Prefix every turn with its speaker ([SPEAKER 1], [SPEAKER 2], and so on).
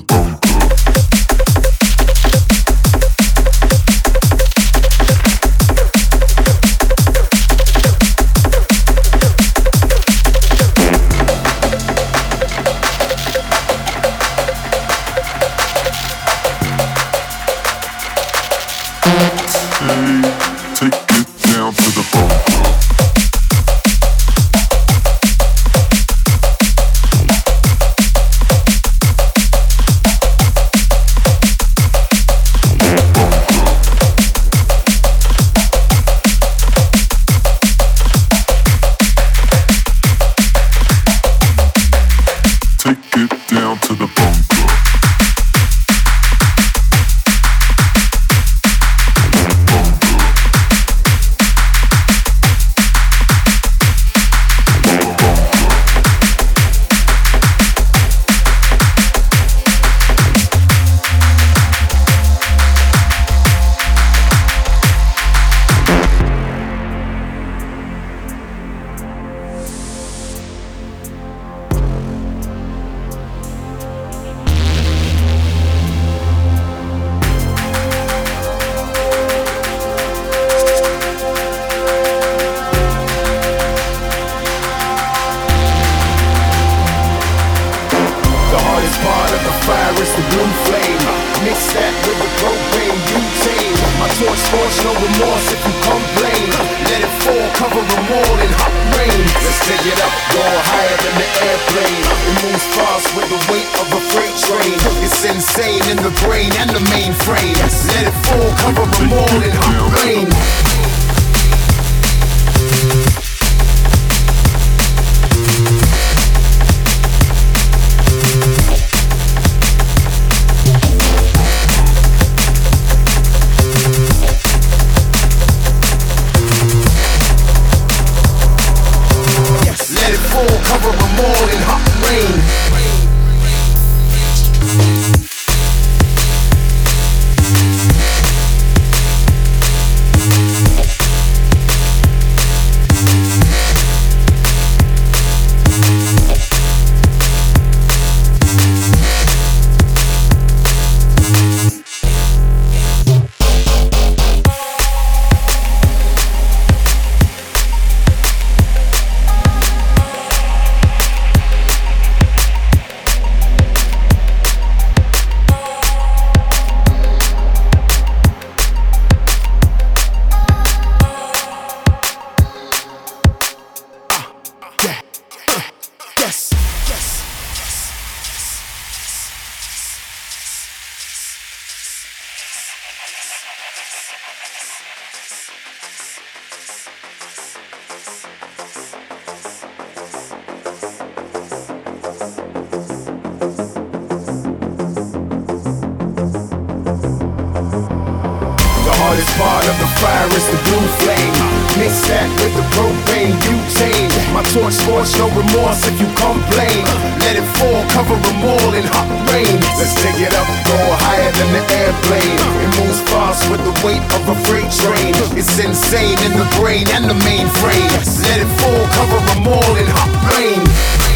[SPEAKER 1] ponto.
[SPEAKER 2] the cross with the weight of a freight train. It's insane in the brain and the mainframe. Let it fall, cover them all in hot rain. sports, no remorse if you complain. Let it fall, cover them all in hot rain. Let's dig it up, go higher than the airplane. It moves fast with the weight of a freight train. It's insane in the brain and the mainframe. Let it fall, cover them all in hot rain.